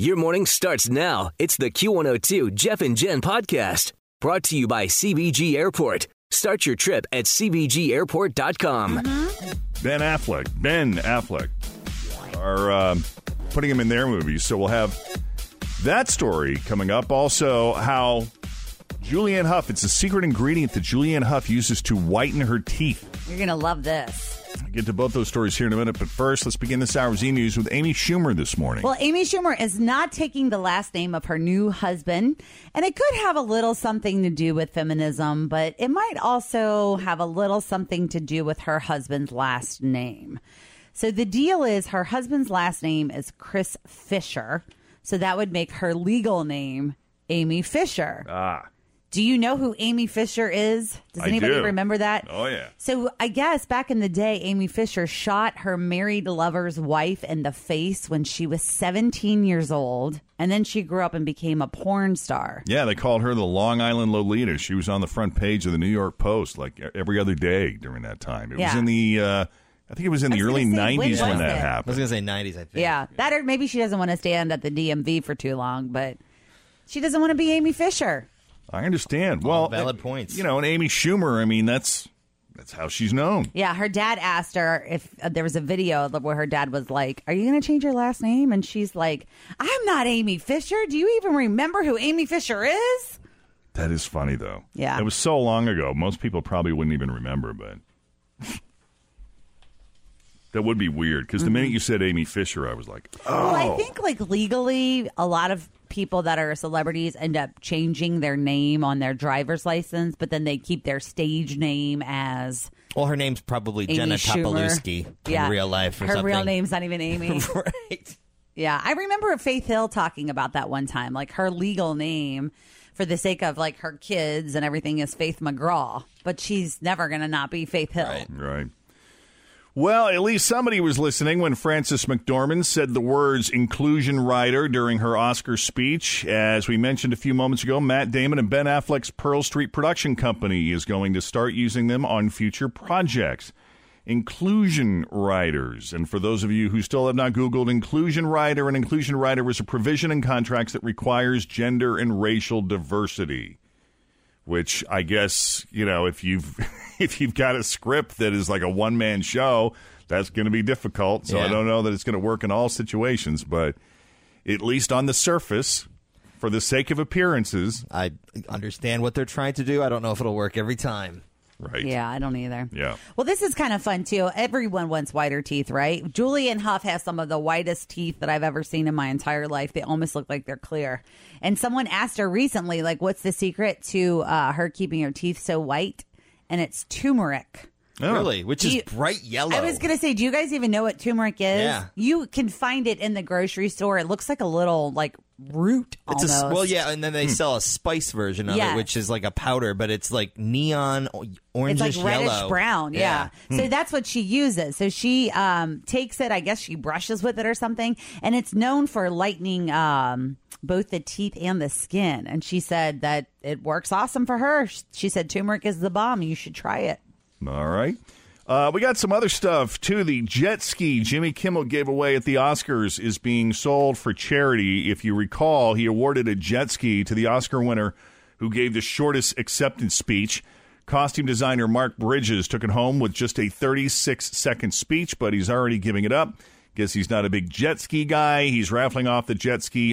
Your morning starts now. It's the Q102 Jeff and Jen podcast brought to you by CVG Airport. Start your trip at CVGAirport.com. Ben Affleck, Ben Affleck are um, putting him in their movies. So we'll have that story coming up. Also, how Julianne Hough, it's a secret ingredient that Julianne Hough uses to whiten her teeth. You're going to love this. Get to both those stories here in a minute. But first, let's begin this hour's e news with Amy Schumer this morning. Well, Amy Schumer is not taking the last name of her new husband, and it could have a little something to do with feminism, but it might also have a little something to do with her husband's last name. So the deal is her husband's last name is Chris Fisher, so that would make her legal name Amy Fisher. ah, Do you know who Amy Fisher is? Does I anybody do. remember that? Oh, yeah. So I guess back in the day, Amy Fisher shot her married lover's wife in the face when she was 17 years old, and then she grew up and became a porn star. yeah, they called her the Long Island Lolita. She was on the front page of the New York Post like e- every other day during that time. It was in the, uh, I think it was in the was early say, 90s when, was that it? I was going to say 90s, I think. Yeah, that or maybe she doesn't want to stand at the DMV for too long, but she doesn't want to be Amy Fisher. I understand. Well, valid points. You know, and Amy Schumer, I mean, that's that's how she's known. Yeah, her dad asked her if uh, there was a video where her dad was like, "Are you going to change your last name?" And she's like, "I'm not Amy Fisher. Do you even remember who Amy Fisher is?" That is funny, though. Yeah. It was so long ago. Most people probably wouldn't even remember, but that would be weird because the minute you said Amy Fisher, I was like, oh. Well, I think like legally, a lot of people that are celebrities end up changing their name on their driver's license, but then they keep their stage name as Well, her name's probably Amy Jenna Schumer. Topolowski in real life or her something. real name's not even Amy. right. yeah, I remember Faith Hill talking about that one time. Like her legal name, for the sake of like her kids and everything, is Faith McGraw, but she's never going to not be Faith Hill. Right. right. Well, at least somebody was listening when Frances McDormand said the words inclusion rider during her Oscar speech. As we mentioned a few moments ago, Matt Damon and Ben Affleck's Pearl Street Production Company is going to start using them on future projects. Inclusion riders. And for those of you who still have not Googled inclusion rider, an inclusion rider is a provision in contracts that requires gender and racial diversity which I guess you know if you've if you've got a script that is like a one man show, that's going to be difficult. So I don't know that it's going to work in all situations, but at least on the surface, for the sake of appearances, I understand what they're trying to do. I don't know if it'll work every time. Right. Yeah, I don't either. Yeah. Well, this is kind of fun too. Everyone wants whiter teeth, right? Julianne Hough has some of the whitest teeth that I've ever seen in my entire life. They almost look like they're clear. And someone asked her recently, like, what's the secret to uh, her keeping her teeth so white? And it's turmeric. Oh. Really? Which Do is you- bright yellow. I was going to say, do you guys even know what turmeric is? Yeah. You can find it in the grocery store. It looks like a little like root It's almost. a, well, yeah, and then they sell a spice version of Yes. it, which is like a powder, but it's like neon o- It's like reddish yellow. brown, yeah. So that's what she uses. So she um, takes it. I guess she brushes with it or something, and it's known for lightening um, both the teeth and the skin. And she said that it works awesome for her. She said turmeric is the bomb. You should try it. All right. Uh, we got some other stuff too. The jet ski Jimmy Kimmel gave away at the Oscars is being sold for charity. If you recall, he awarded a jet ski to the Oscar winner who gave the shortest acceptance speech. Costume designer Mark Bridges took it home with just a 36 second speech, but he's already giving it up. Guess he's not a big jet ski guy. He's raffling off the jet ski.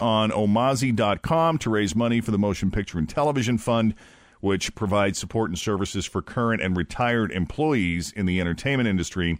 on omaze.com to raise money for the Motion Picture and Television Fund, which provides support and services for current and retired employees in the entertainment industry.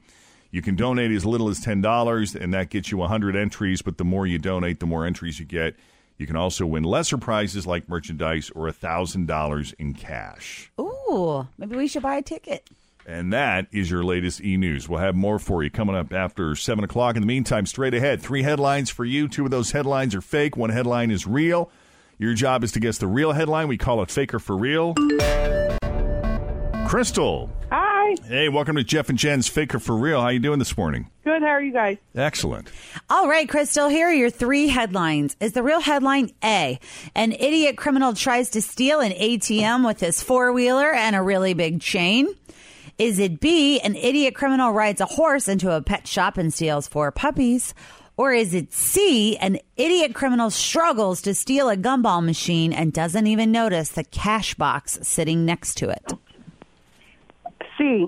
You can donate as little as $10, and that gets you 100 entries, but the more you donate, the more entries you get. You can also win lesser prizes like merchandise or $1,000 in cash. Ooh, maybe we should buy a ticket. And that is your latest e news. We'll have more for you coming up after 7 o'clock. In the meantime, straight ahead, three headlines for you. Two of those headlines are fake, one headline is real. Your job is to guess the real headline. We call it Faker for Real. Crystal. Hi. Hey, welcome to Jeff and Jen's Faker for Real. How you doing this morning? Good. How are you guys? Excellent. All right, Crystal, here are your three headlines. Is the real headline A? An idiot criminal tries to steal an ATM with his four wheeler and a really big chain? Is it B? An idiot criminal rides a horse into a pet shop and steals four puppies? Or is it C? An idiot criminal struggles to steal a gumball machine and doesn't even notice the cash box sitting next to it? C.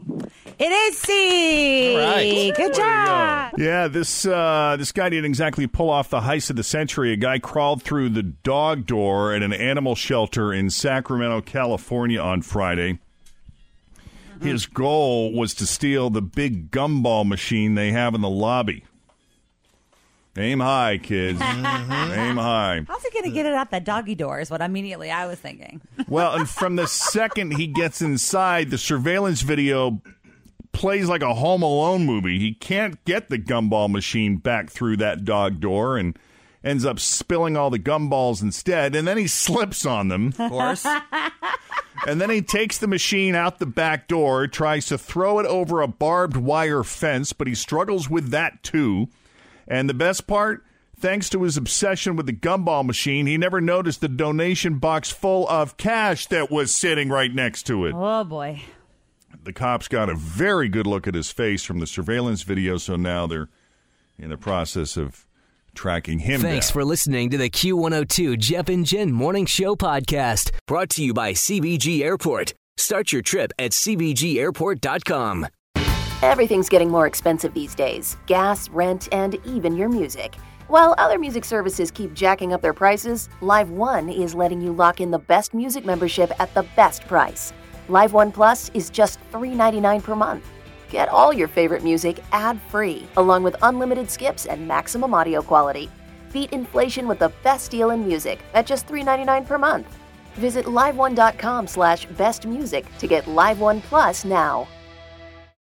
It is C. right. Good job. Yeah, this uh, this guy didn't exactly pull off the heist of the century. A guy crawled through the dog door at an animal shelter in Sacramento, California on Friday. His goal was to steal the big gumball machine they have in the lobby. Aim high, kids. Mm-hmm. Aim high. How's he going to get it out that doggy door? Is what immediately I was thinking. Well, and from the second he gets inside, the surveillance video plays like a Home Alone movie. He can't get the gumball machine back through that dog door and ends up spilling all the gumballs instead. And then he slips on them. Of course. And then he takes the machine out the back door, tries to throw it over a barbed wire fence, but he struggles with that too. And the best part, thanks to his obsession with the gumball machine, he never noticed the donation box full of cash that was sitting right next to it. Oh boy. The cops got a very good look at his face from the surveillance video, so now they're in the process of tracking him Thanks down. for listening to the Q102 Jeff and Jen Morning Show podcast, brought to you by CVG Airport. Start your trip at CVGAirport.com. Everything's getting more expensive these days gas, rent, and even your music. While other music services keep jacking up their prices, Live One is letting you lock in the best music membership at the best price. Live One Plus is just $3.99 per month. Get all your favorite music ad free, along with unlimited skips and maximum audio quality. Beat inflation with the best deal in music at just $3.99 per month. Visit liveone.com slash bestmusic to get Live One Plus now.